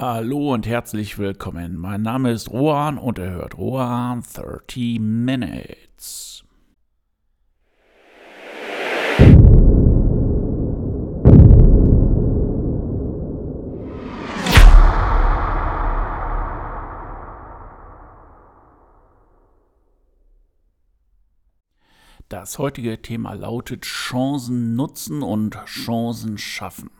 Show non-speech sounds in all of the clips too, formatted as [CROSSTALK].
Hallo und herzlich willkommen. Mein Name ist Rohan und er hört Rohan 30 Minutes. Das heutige Thema lautet Chancen nutzen und Chancen schaffen.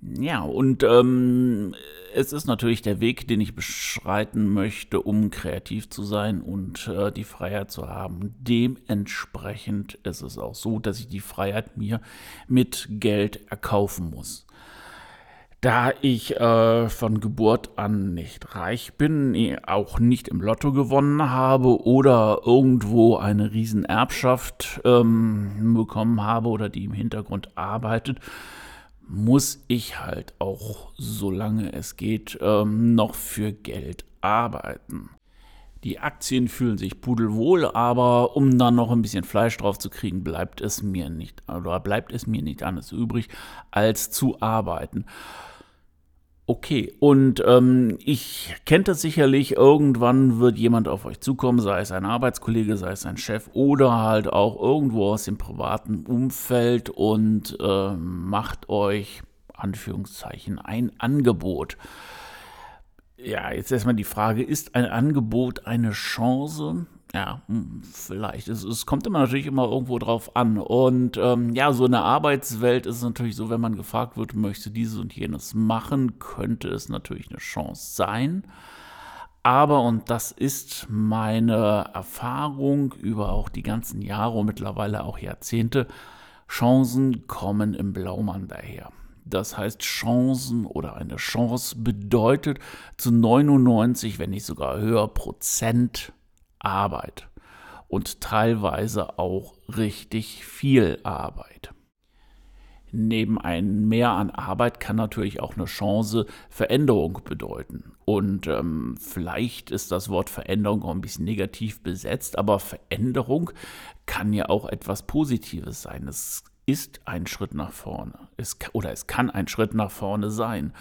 Ja, und ähm, es ist natürlich der Weg, den ich beschreiten möchte, um kreativ zu sein und äh, die Freiheit zu haben. Dementsprechend ist es auch so, dass ich die Freiheit mir mit Geld erkaufen muss. Da ich äh, von Geburt an nicht reich bin, auch nicht im Lotto gewonnen habe oder irgendwo eine Riesenerbschaft ähm, bekommen habe oder die im Hintergrund arbeitet, muss ich halt auch, solange es geht, ähm, noch für Geld arbeiten. Die Aktien fühlen sich pudelwohl, aber um dann noch ein bisschen Fleisch drauf zu kriegen, bleibt es mir nicht oder bleibt es mir nicht anders übrig, als zu arbeiten. Okay, und ähm, ich kennt das sicherlich, irgendwann wird jemand auf euch zukommen, sei es ein Arbeitskollege, sei es ein Chef oder halt auch irgendwo aus dem privaten Umfeld und äh, macht euch, Anführungszeichen, ein Angebot. Ja, jetzt erstmal die Frage, ist ein Angebot eine Chance? Ja, hm, vielleicht. Es, es, kommt immer natürlich immer irgendwo drauf an. Und ähm, ja, so in der Arbeitswelt ist es natürlich so, wenn man gefragt wird, möchte dieses und jenes machen, könnte es natürlich eine Chance sein. Aber, und das ist meine Erfahrung über auch die ganzen Jahre und mittlerweile auch Jahrzehnte, Chancen kommen im Blaumann daher. Das heißt, Chancen oder eine Chance bedeutet zu 99, wenn nicht sogar höher Prozent Arbeit und teilweise auch richtig viel Arbeit. Neben einem Mehr an Arbeit kann natürlich auch eine Chance Veränderung bedeuten. Und ähm, vielleicht ist das Wort Veränderung auch ein bisschen negativ besetzt, aber Veränderung kann ja auch etwas Positives sein. Es ist ein Schritt nach vorne. Es, oder es kann ein Schritt nach vorne sein.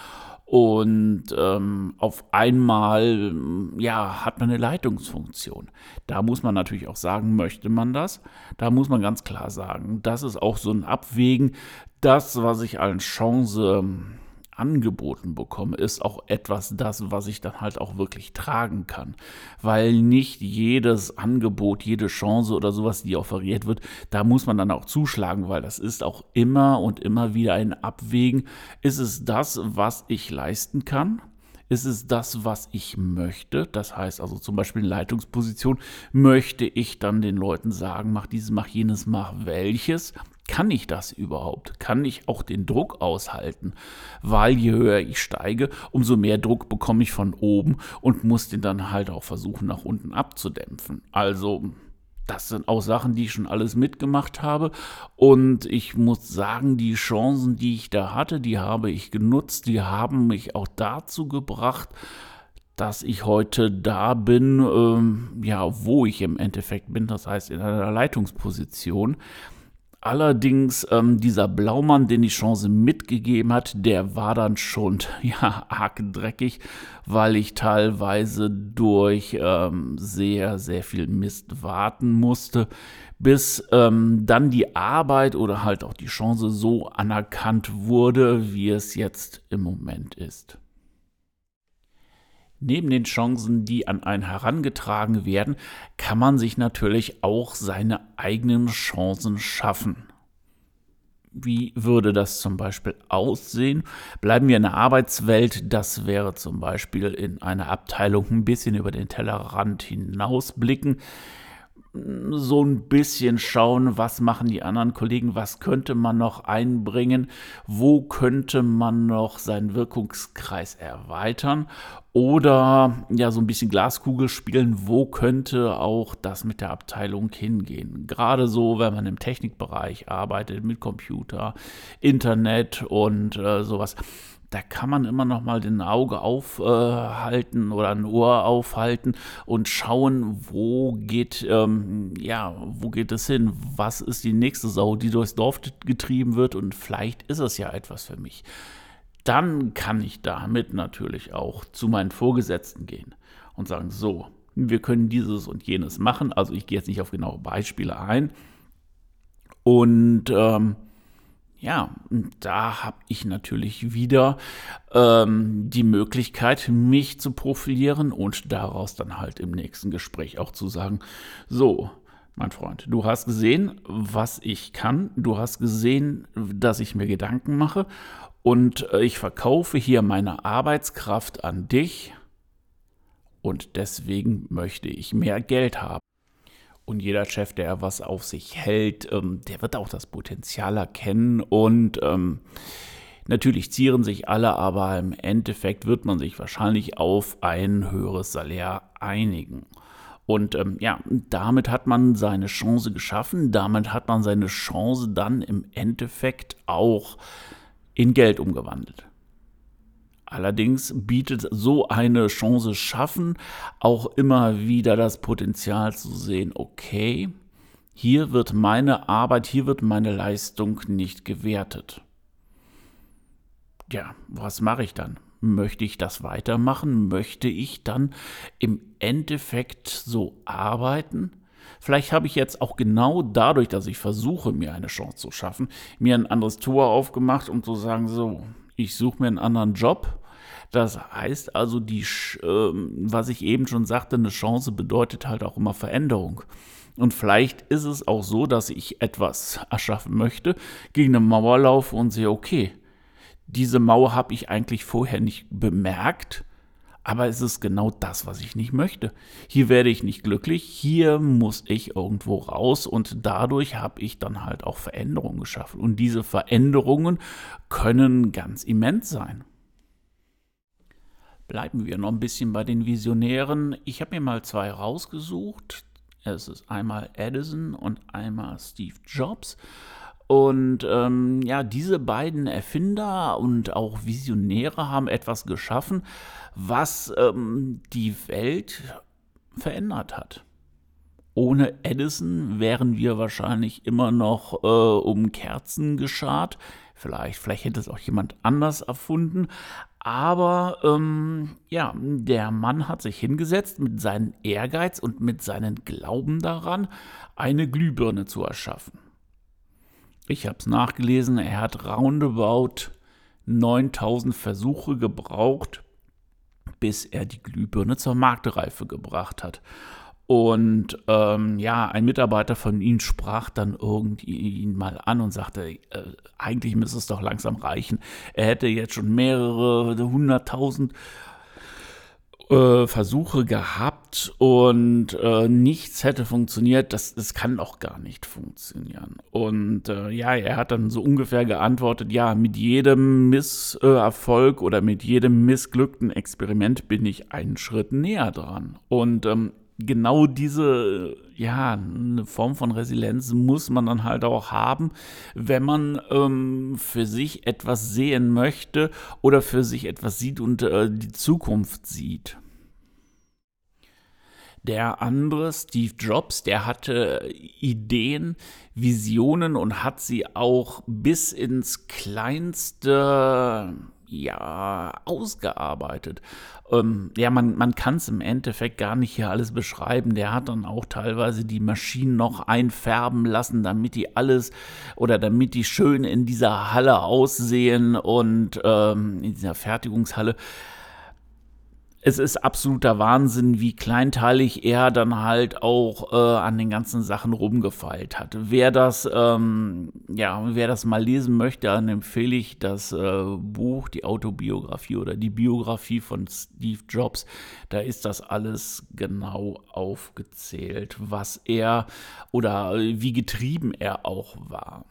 Und ähm, auf einmal ja, hat man eine Leitungsfunktion. Da muss man natürlich auch sagen, möchte man das? Da muss man ganz klar sagen, das ist auch so ein Abwägen. Das, was ich als Chance angeboten bekomme, ist auch etwas das, was ich dann halt auch wirklich tragen kann. Weil nicht jedes Angebot, jede Chance oder sowas, die offeriert wird, da muss man dann auch zuschlagen, weil das ist auch immer und immer wieder ein Abwägen. Ist es das, was ich leisten kann? Ist es das, was ich möchte? Das heißt also zum Beispiel in Leitungsposition, möchte ich dann den Leuten sagen, mach dieses, mach jenes, mach welches? Kann ich das überhaupt? Kann ich auch den Druck aushalten? Weil je höher ich steige, umso mehr Druck bekomme ich von oben und muss den dann halt auch versuchen, nach unten abzudämpfen. Also, das sind auch Sachen, die ich schon alles mitgemacht habe. Und ich muss sagen, die Chancen, die ich da hatte, die habe ich genutzt. Die haben mich auch dazu gebracht, dass ich heute da bin, ähm, ja, wo ich im Endeffekt bin. Das heißt, in einer Leitungsposition. Allerdings ähm, dieser Blaumann, den die Chance mitgegeben hat, der war dann schon [LAUGHS] ja arg dreckig, weil ich teilweise durch ähm, sehr sehr viel Mist warten musste, bis ähm, dann die Arbeit oder halt auch die Chance so anerkannt wurde, wie es jetzt im Moment ist. Neben den Chancen, die an einen herangetragen werden, kann man sich natürlich auch seine eigenen Chancen schaffen. Wie würde das zum Beispiel aussehen? Bleiben wir in der Arbeitswelt, das wäre zum Beispiel in einer Abteilung ein bisschen über den Tellerrand hinausblicken so ein bisschen schauen, was machen die anderen Kollegen, was könnte man noch einbringen, wo könnte man noch seinen Wirkungskreis erweitern oder ja so ein bisschen Glaskugel spielen, wo könnte auch das mit der Abteilung hingehen. Gerade so, wenn man im Technikbereich arbeitet mit Computer, Internet und äh, sowas da kann man immer noch mal den Auge aufhalten äh, oder ein Ohr aufhalten und schauen, wo geht, ähm, ja, wo geht es hin? Was ist die nächste Sau, die durchs Dorf getrieben wird? Und vielleicht ist es ja etwas für mich. dann kann ich damit natürlich auch zu meinen Vorgesetzten gehen und sagen, so, wir können dieses und jenes machen. Also ich gehe jetzt nicht auf genaue Beispiele ein. Und ähm, ja, da habe ich natürlich wieder ähm, die Möglichkeit, mich zu profilieren und daraus dann halt im nächsten Gespräch auch zu sagen, so, mein Freund, du hast gesehen, was ich kann, du hast gesehen, dass ich mir Gedanken mache. Und äh, ich verkaufe hier meine Arbeitskraft an dich. Und deswegen möchte ich mehr Geld haben. Und jeder Chef, der was auf sich hält, ähm, der wird auch das Potenzial erkennen. Und ähm, natürlich zieren sich alle, aber im Endeffekt wird man sich wahrscheinlich auf ein höheres Salär einigen. Und ähm, ja, damit hat man seine Chance geschaffen. Damit hat man seine Chance dann im Endeffekt auch in Geld umgewandelt. Allerdings bietet so eine Chance schaffen auch immer wieder das Potenzial zu sehen, okay, hier wird meine Arbeit, hier wird meine Leistung nicht gewertet. Ja, was mache ich dann? Möchte ich das weitermachen? Möchte ich dann im Endeffekt so arbeiten? Vielleicht habe ich jetzt auch genau dadurch, dass ich versuche, mir eine Chance zu schaffen, mir ein anderes Tor aufgemacht, um zu sagen, so, ich suche mir einen anderen Job. Das heißt also, die, äh, was ich eben schon sagte, eine Chance bedeutet halt auch immer Veränderung. Und vielleicht ist es auch so, dass ich etwas erschaffen möchte, gegen eine Mauer laufe und sehe, okay, diese Mauer habe ich eigentlich vorher nicht bemerkt, aber es ist genau das, was ich nicht möchte. Hier werde ich nicht glücklich, hier muss ich irgendwo raus und dadurch habe ich dann halt auch Veränderungen geschaffen. Und diese Veränderungen können ganz immens sein. Bleiben wir noch ein bisschen bei den Visionären. Ich habe mir mal zwei rausgesucht. Es ist einmal Edison und einmal Steve Jobs. Und ähm, ja, diese beiden Erfinder und auch Visionäre haben etwas geschaffen, was ähm, die Welt verändert hat. Ohne Edison wären wir wahrscheinlich immer noch äh, um Kerzen geschart. Vielleicht, vielleicht hätte es auch jemand anders erfunden. Aber ähm, ja, der Mann hat sich hingesetzt mit seinem Ehrgeiz und mit seinem Glauben daran, eine Glühbirne zu erschaffen. Ich habe es nachgelesen, er hat roundabout 9000 Versuche gebraucht, bis er die Glühbirne zur Marktreife gebracht hat. Und ähm, ja, ein Mitarbeiter von ihm sprach dann irgendwie ihn mal an und sagte, äh, eigentlich müsste es doch langsam reichen. Er hätte jetzt schon mehrere hunderttausend äh, Versuche gehabt und äh, nichts hätte funktioniert. Das, das kann auch gar nicht funktionieren. Und äh, ja, er hat dann so ungefähr geantwortet, ja, mit jedem Misserfolg oder mit jedem missglückten Experiment bin ich einen Schritt näher dran. Und ähm, genau diese, ja, eine Form von Resilienz muss man dann halt auch haben, wenn man ähm, für sich etwas sehen möchte oder für sich etwas sieht und äh, die Zukunft sieht. Der andere, Steve Jobs, der hatte Ideen, Visionen und hat sie auch bis ins kleinste ja, ausgearbeitet. Ähm, ja, man, man kann es im Endeffekt gar nicht hier alles beschreiben. Der hat dann auch teilweise die Maschinen noch einfärben lassen, damit die alles oder damit die schön in dieser Halle aussehen und ähm, in dieser Fertigungshalle es ist absoluter Wahnsinn, wie kleinteilig er dann halt auch äh, an den ganzen Sachen rumgefeilt hat. Wer das, ähm, ja, wer das mal lesen möchte, dann empfehle ich das äh, Buch, die Autobiografie oder die Biografie von Steve Jobs. Da ist das alles genau aufgezählt, was er oder wie getrieben er auch war.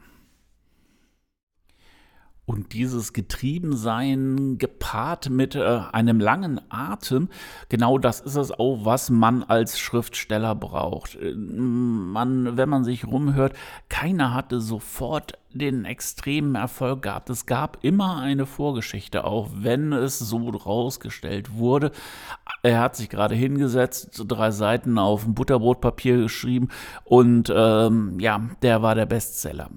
Und dieses Getriebensein gepaart mit äh, einem langen Atem, genau das ist es auch, was man als Schriftsteller braucht. Äh, man, wenn man sich rumhört, keiner hatte sofort den extremen Erfolg gehabt. Es gab immer eine Vorgeschichte, auch wenn es so rausgestellt wurde. Er hat sich gerade hingesetzt, drei Seiten auf ein Butterbrotpapier geschrieben und ähm, ja, der war der Bestseller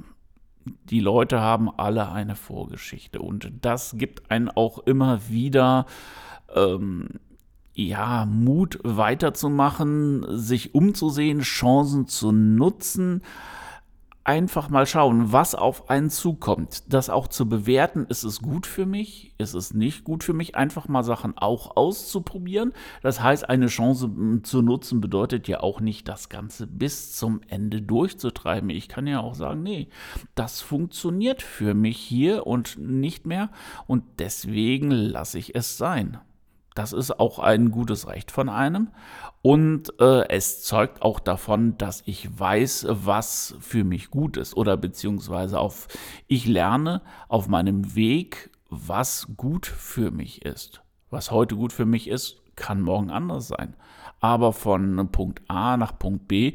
Die Leute haben alle eine Vorgeschichte und das gibt einen auch immer wieder ähm, ja, Mut weiterzumachen, sich umzusehen, Chancen zu nutzen einfach mal schauen, was auf einen zukommt. Das auch zu bewerten, ist es gut für mich, ist es nicht gut für mich, einfach mal Sachen auch auszuprobieren. Das heißt, eine Chance hm, zu nutzen bedeutet ja auch nicht, das Ganze bis zum Ende durchzutreiben. Ich kann ja auch sagen, nee, das funktioniert für mich hier und nicht mehr und deswegen lasse ich es sein. Das ist auch ein gutes Recht von einem. Und äh, es zeugt auch davon, dass ich weiß, was für mich gut ist. Oder beziehungsweise auf, ich lerne auf meinem Weg, was gut für mich ist. Was heute gut für mich ist, kann morgen anders sein. Aber von Punkt A nach Punkt B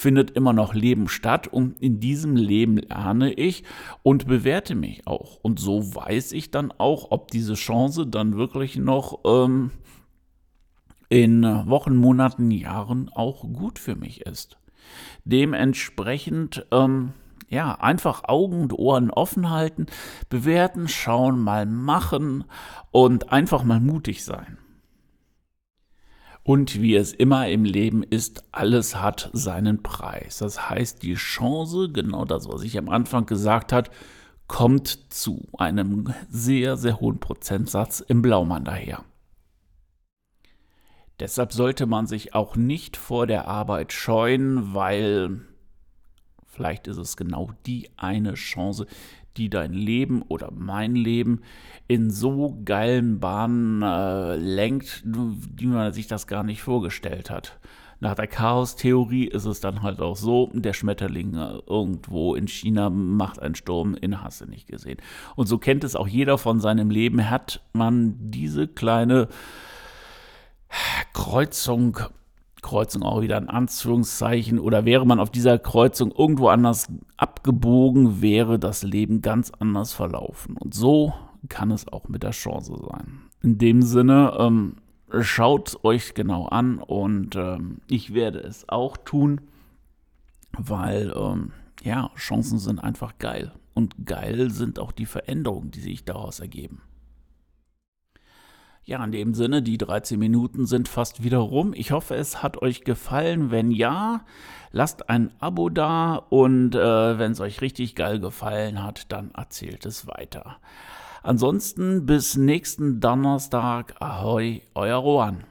findet immer noch Leben statt und in diesem Leben lerne ich und bewerte mich auch. Und so weiß ich dann auch, ob diese Chance dann wirklich noch ähm, in Wochen, Monaten, Jahren auch gut für mich ist. Dementsprechend, ähm, ja, einfach Augen und Ohren offen halten, bewerten, schauen, mal machen und einfach mal mutig sein. Und wie es immer im Leben ist, alles hat seinen Preis. Das heißt, die Chance, genau das, was ich am Anfang gesagt habe, kommt zu einem sehr, sehr hohen Prozentsatz im Blaumann daher. Deshalb sollte man sich auch nicht vor der Arbeit scheuen, weil vielleicht ist es genau die eine Chance, die dein Leben oder mein Leben in so geilen Bahnen äh, lenkt, wie man sich das gar nicht vorgestellt hat. Nach der Chaos-Theorie ist es dann halt auch so, der Schmetterling äh, irgendwo in China macht einen Sturm, in Hasse nicht gesehen. Und so kennt es auch jeder von seinem Leben, hat man diese kleine Kreuzung Kreuzung auch wieder in Anführungszeichen oder wäre man auf dieser Kreuzung irgendwo anders abgebogen, wäre das Leben ganz anders verlaufen. Und so kann es auch mit der Chance sein. In dem Sinne, ähm, schaut euch genau an und ähm, ich werde es auch tun, weil ähm, ja, Chancen sind einfach geil. Und geil sind auch die Veränderungen, die sich daraus ergeben. Ja, in dem Sinne, die 13 Minuten sind fast wieder rum. Ich hoffe, es hat euch gefallen. Wenn ja, lasst ein Abo da und äh, wenn es euch richtig geil gefallen hat, dann erzählt es weiter. Ansonsten bis nächsten Donnerstag. Ahoi, euer Rohan.